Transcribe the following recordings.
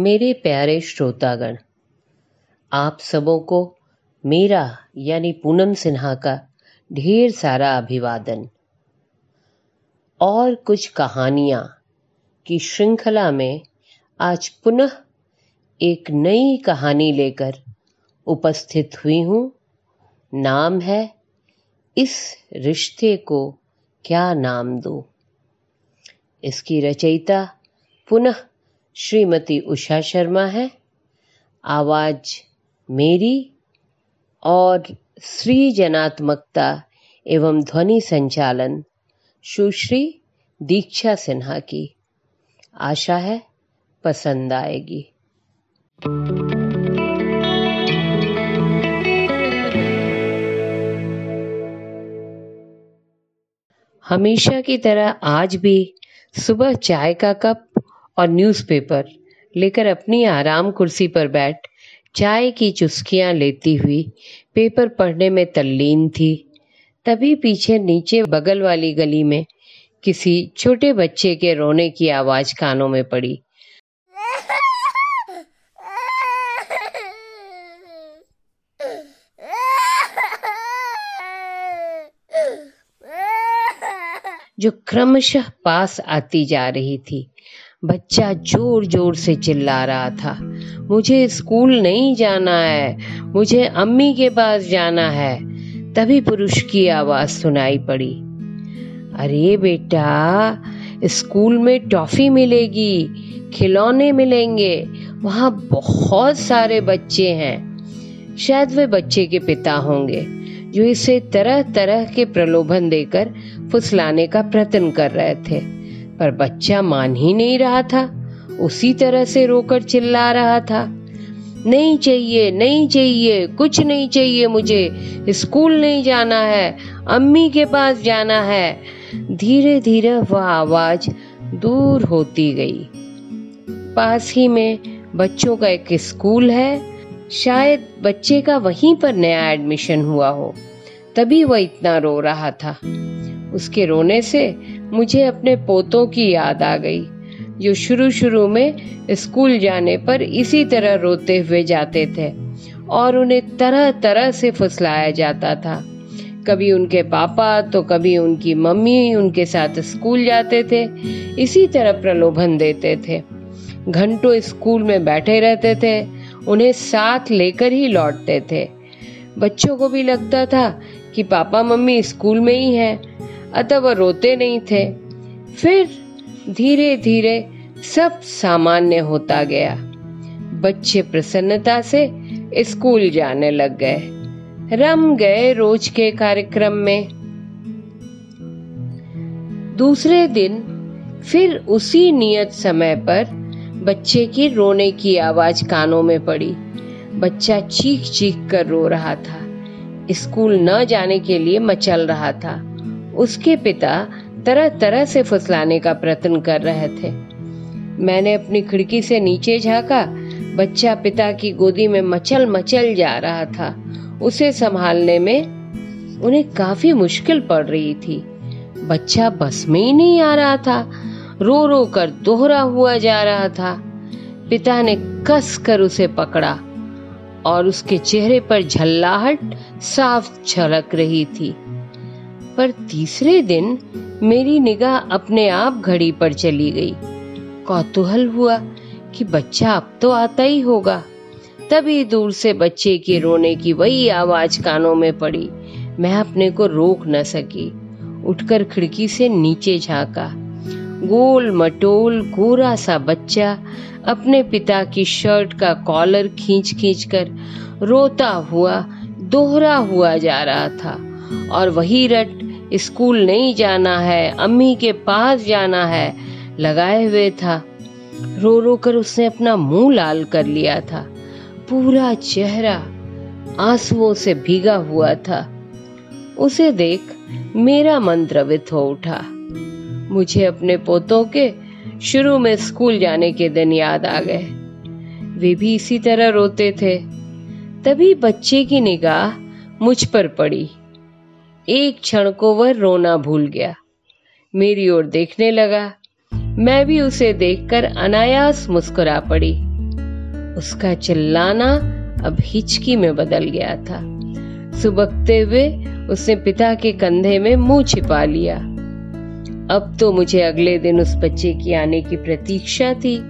मेरे प्यारे श्रोतागण, आप सबों को मेरा यानी पूनम सिन्हा का ढेर सारा अभिवादन। और कुछ कहानियाँ की श्रृंखला में आज पुनः एक नई कहानी लेकर उपस्थित हुई हूँ। नाम है इस रिश्ते को क्या नाम दो? इसकी रचयिता पुनः श्रीमती उषा शर्मा है। आवाज़ मेरी और सृजनात्मकता एवं ध्वनि संचालन सुश्री दीक्षा सिन्हा की। आशा है पसंद आएगी। हमेशा की तरह आज भी सुबह चाय का कप और न्यूज़पेपर लेकर अपनी आराम कुर्सी पर बैठ चाय की चुस्कियाँ लेती हुई पेपर पढ़ने में तल्लीन थी। तभी पीछे नीचे बगल वाली गली में किसी छोटे बच्चे के रोने की आवाज़ कानों में पड़ी। जो क्रमशः पास आती जा रही थी। बच्चा ज़ोर ज़ोर से चिल्ला रहा था। मुझे स्कूल नहीं जाना है, मुझे अम्मी के पास जाना है। तभी पुरुष की आवाज़ सुनाई पड़ी। अरे बेटा, स्कूल में टॉफी मिलेगी, खिलौने मिलेंगे, वहाँ बहुत सारे बच्चे हैं। शायद वे बच्चे के पिता होंगे, जो इसे तरह तरह के प्रलोभन देकर फुसलाने का प्रयत्न कर रहे थे। पर बच्चा मान ही नहीं रहा था। उसी तरह से रोकर चिल्ला रहा था। नहीं चाहिए नहीं चाहिए, कुछ नहीं चाहिए मुझे। स्कूल नहीं जाना है, अम्मी के पास जाना है। धीरे धीरे वह आवाज़ दूर होती गई। पास ही में बच्चों का एक स्कूल है। शायद बच्चे का वहीं पर नया एडमिशन हुआ हो। तभी वह इतना रो रहा था। उसके रोने से मुझे अपने पोतों की याद आ गई, जो शुरू शुरू में स्कूल जाने पर इसी तरह रोते हुए जाते थे और उन्हें तरह तरह से फुसलाया जाता था। कभी उनके पापा तो कभी उनकी मम्मी उनके साथ स्कूल जाते थे, इसी तरह प्रलोभन देते थे। घंटों स्कूल में बैठे रहते थे, उन्हें साथ लेकर ही लौटते थे। बच्चों को भी लगता था कि पापा मम्मी स्कूल में ही हैं अतः वह रोते नहीं थे। फिर धीरे धीरे सब सामान्य होता गया। बच्चे प्रसन्नता से स्कूल जाने लग गए। रम गए रोज के कार्यक्रम में। दूसरे दिन फिर उसी नियत समय पर बच्चे की रोने की आवाज़ कानों में पड़ी। बच्चा चीख चीख कर रो रहा था। स्कूल न जाने के लिए मचल रहा था। उसके पिता तरह तरह से फुसलाने का प्रयत्न कर रहे थे। मैंने अपनी खिड़की से नीचे झांका, बच्चा पिता की गोदी में मचल मचल जा रहा था। उसे संभालने में उन्हें काफ़ी मुश्किल पड़ रही थी। बच्चा बस में ही नहीं आ रहा था रो रो कर दोहरा हुआ जा रहा था। पिता ने कस कर उसे पकड़ा और उसके चेहरे पर झल्लाहट साफ़ झलक रही थी। पर तीसरे दिन मेरी निगाह अपने आप घड़ी पर चली गई। कौतूहल हुआ कि बच्चा अब तो आता ही होगा। तभी दूर से बच्चे के रोने की वही आवाज़ कानों में पड़ी। मैं अपने को रोक न सकी। उठकर खिड़की से नीचे झांका। गोल मटोल गोरा सा बच्चा अपने पिता की शर्ट का कॉलर खींच खींच कर रोता हुआ, दोहरा हुआ जा रहा था। और वही रट स्कूल नहीं जाना है, अम्मी के पास जाना है। लगाए हुए था। रो रो कर उसने अपना मुँह लाल कर लिया था। पूरा चेहरा आंसुओं से भीगा हुआ था। उसे देख मेरा मन द्रवित हो उठा। मुझे अपने पोतों के शुरू में स्कूल जाने के दिन याद आ गए। वे भी इसी तरह रोते थे। तभी बच्चे की निगाह मुझ पर पड़ी। एक क्षण को वह रोना भूल गया। मेरी ओर देखने लगा। मैं भी उसे देखकर अनायास मुस्कुरा पड़ी। उसका चिल्लाना अब हिचकी में बदल गया था। सुबकते हुए उसने पिता के कंधे में मुँह छिपा लिया। अब तो मुझे अगले दिन उस बच्चे की आने की प्रतीक्षा थी।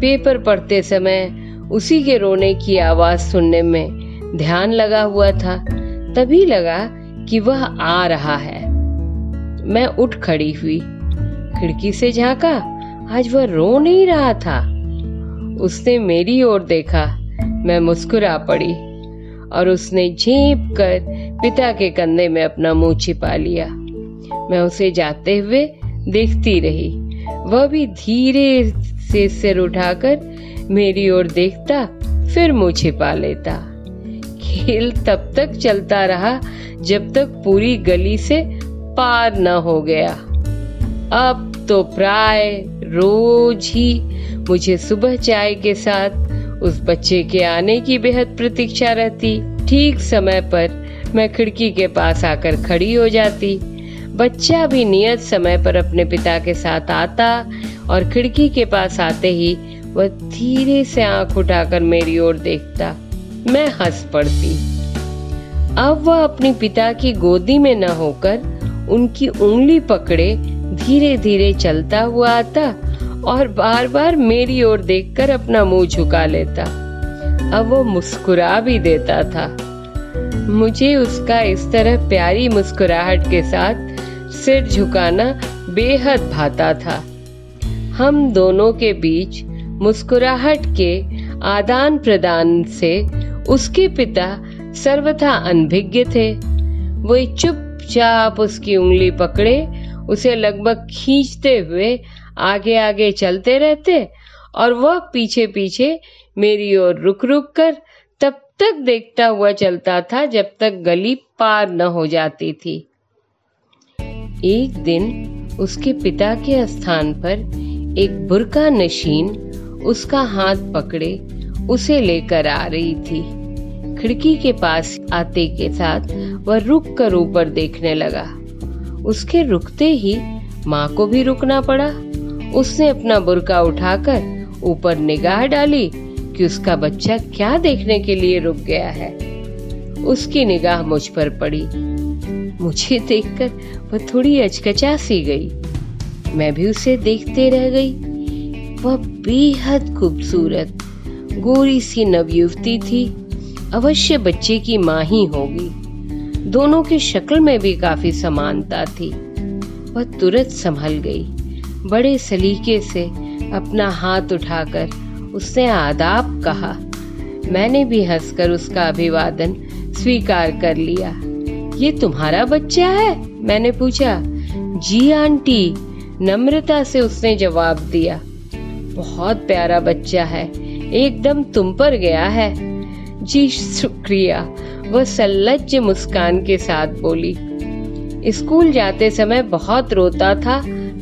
पेपर पढ़ते समय उसी के रोने की आवाज़ सुनने में ध्यान लगा हुआ था। तभी लगा कि वह आ रहा है। मैं उठ खड़ी हुई। खिड़की से झांका, आज वह रो नहीं रहा था। उसने मेरी ओर देखा, मैं मुस्कुरा पड़ी और उसने झेप कर पिता के कंधे में अपना मुँह छिपा लिया। मैं उसे जाते हुए देखती रही। वह भी धीरे से सिर उठाकर मेरी ओर देखता, फिर मुँह छिपा लेता। खेल तब तक चलता रहा जब तक पूरी गली से पार न हो गया। अब तो प्राय रोज ही मुझे सुबह चाय के साथ उस बच्चे के आने की बेहद प्रतीक्षा रहती। ठीक समय पर मैं खिड़की के पास आकर खड़ी हो जाती। बच्चा भी नियत समय पर अपने पिता के साथ आता और खिड़की के पास आते ही वह धीरे से आँख उठाकर मेरी ओर देखता। मैं हंस पड़ती। अब वह अपने पिता की गोदी में न होकर उनकी उंगली पकड़े धीरे धीरे चलता हुआ आता और बार बार मेरी ओर देखकर अपना मुँह झुका लेता। अब वो मुस्कुरा भी देता था। मुझे उसका इस तरह प्यारी मुस्कुराहट के साथ सिर झुकाना बेहद भाता था। हम दोनों के बीच मुस्कुराहट के आदान प्रदान से उसके पिता सर्वथा अनभिज्ञ थे। वो चुपचाप उसकी उंगली पकड़े, उसे लगभग खींचते हुए आगे आगे चलते रहते और वह पीछे पीछे मेरी ओर रुक रुक कर तब तक देखता हुआ चलता था जब तक गली पार न हो जाती थी। एक दिन उसके पिता के स्थान पर एक बुरका नशीन उसका हाथ पकड़े, उसे लेकर आ रही थी। खिड़की के पास आते के साथ वह रुक कर ऊपर देखने लगा। उसके रुकते ही माँ को भी रुकना पड़ा। उसने अपना बुरका उठाकर ऊपर निगाह डाली कि उसका बच्चा क्या देखने के लिए रुक गया है। उसकी निगाह मुझ पर पड़ी। मुझे देखकर वह थोड़ी अचकचा सी गई। मैं भी उसे देखते रह गई। वह बेहद खूबसूरत, गोरी सी नवयुवती थी। अवश्य बच्चे की माँ ही होगी। दोनों की शक्ल में भी काफ़ी समानता थी। वह तुरंत संभल गई। बड़े सलीके से अपना हाथ उठाकर उसने आदाब कहा, मैंने भी हंसकर उसका अभिवादन स्वीकार कर लिया। ये तुम्हारा बच्चा है? मैंने पूछा। जी आंटी, नम्रता से उसने जवाब दिया। बहुत प्यारा बच्चा है। एकदम तुम पर गया है। जी शुक्रिया। वह सल्लज मुस्कान के साथ बोली, स्कूल जाते समय बहुत रोता था,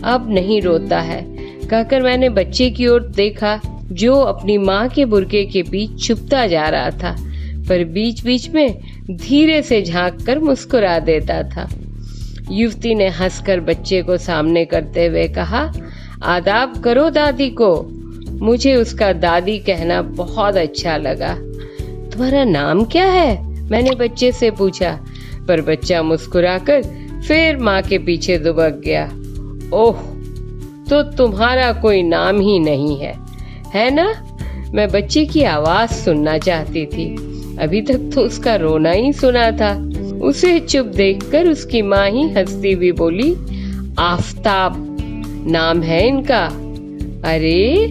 अब नहीं रोता है। कहकर मैंने बच्चे की ओर देखा, जो अपनी माँ के बुरके के बीच छुपता जा रहा था, पर बीच बीच में धीरे से झाँक कर मुस्कुरा देता था। युवती ने हंसकर बच्चे को सामने करते हुए कहा, आदाब करो दादी को। मुझे उसका दादी कहना बहुत अच्छा लगा। तुम्हारा नाम क्या है? मैंने बच्चे से पूछा, पर बच्चा मुस्कुराकर फिर माँ के पीछे दुबक गया। ओह तो तुम्हारा कोई नाम ही नहीं है है ना? मैं बच्चे की आवाज़ सुनना चाहती थी। अभी तक तो उसका रोना ही सुना था। उसे चुप देखकर उसकी माँ ही हंसती हुई बोली, आफताब, नाम है इनका। अरे,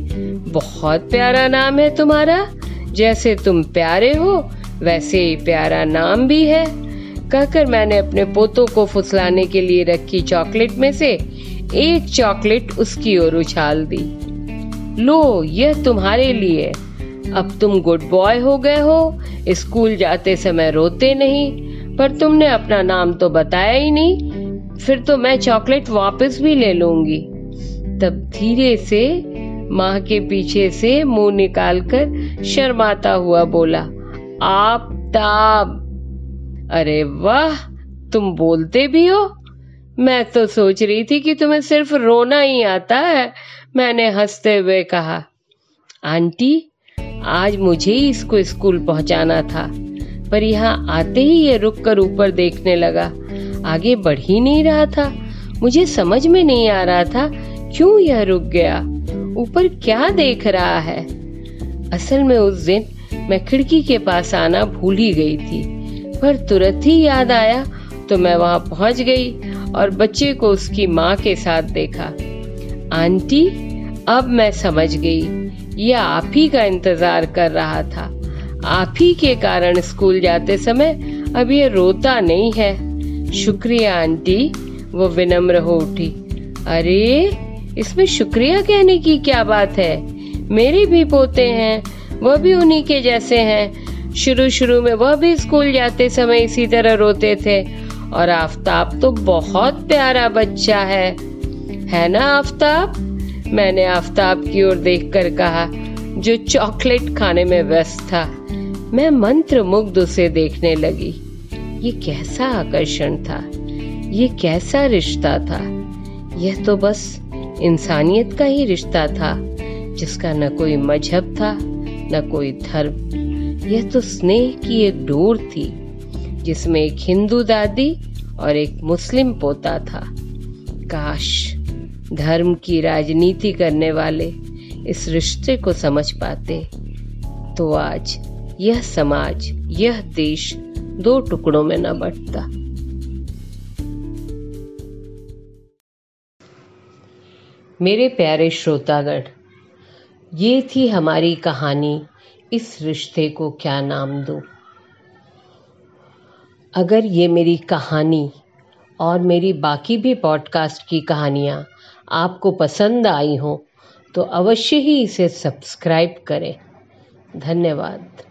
बहुत प्यारा नाम है तुम्हारा। जैसे तुम प्यारे हो, वैसे ही प्यारा नाम भी है। कहकर मैंने अपने पोतों को फुसलाने के लिए रखी चॉकलेट में से एक चॉकलेट उसकी ओर उछाल दी। लो, यह तुम्हारे लिए। अब तुम गुड बॉय हो गए हो, स्कूल जाते समय रोते नहीं, पर तुमने अपना नाम तो बताया ही नहीं। फिर तो मैं चॉकलेट वापस भी ले लूँगी। तब धीरे से माँ के पीछे से मुँह निकालकर शर्माता हुआ बोला, आप ताब। अरे वाह, तुम बोलते भी हो? मैं तो सोच रही थी कि तुम्हें सिर्फ़ रोना ही आता है, मैंने हँसते हुए कहा। आंटी, आज मुझे ही इसको स्कूल पहुंचाना था, पर यहाँ आते ही ये रुक कर ऊपर देखने लगा। आगे बढ़ ही नहीं रहा था। मुझे समझ में नहीं आ रहा था क्यों यह रुक गया? ऊपर क्या देख रहा है? असल में उस दिन मैं खिड़की के पास आना भूल ही गई थी। पर तुरंत ही याद आया तो मैं वहाँ पहुँच गई और बच्चे को उसकी माँ के साथ देखा। आंटी, अब मैं समझ गई ये आप ही का इंतज़ार कर रहा था। आप ही के कारण स्कूल जाते समय अब ये रोता नहीं है। शुक्रिया, आंटी, वो विनम्र हो उठी। अरे इसमें शुक्रिया कहने की क्या बात है? मेरे भी पोते हैं, वह भी उन्हीं के जैसे हैं। शुरू शुरू में वह भी स्कूल जाते समय इसी तरह रोते थे। और आफताब तो बहुत प्यारा बच्चा है। है ना आफताब? मैंने आफताब की ओर देखकर कहा, जो चॉकलेट खाने में व्यस्त था, मैं मंत्र मुग्ध उसे देखने लगी। ये कैसा आकर्षण था, ये कैसा रिश्ता था। यह तो बस इंसानियत का ही रिश्ता था, जिसका न कोई मज़हब था, न कोई धर्म। यह तो स्नेह की एक डोर थी, जिसमें एक हिंदू दादी और एक मुस्लिम पोता था। काश धर्म की राजनीति करने वाले इस रिश्ते को समझ पाते तो आज यह समाज, यह देश दो टुकड़ों में न बंटता। मेरे प्यारे श्रोतागण, ये थी हमारी कहानी इस रिश्ते को क्या नाम दो। अगर ये मेरी कहानी और मेरी बाकी भी पॉडकास्ट की कहानियाँ आपको पसंद आई हो तो अवश्य ही इसे सब्सक्राइब करें। धन्यवाद।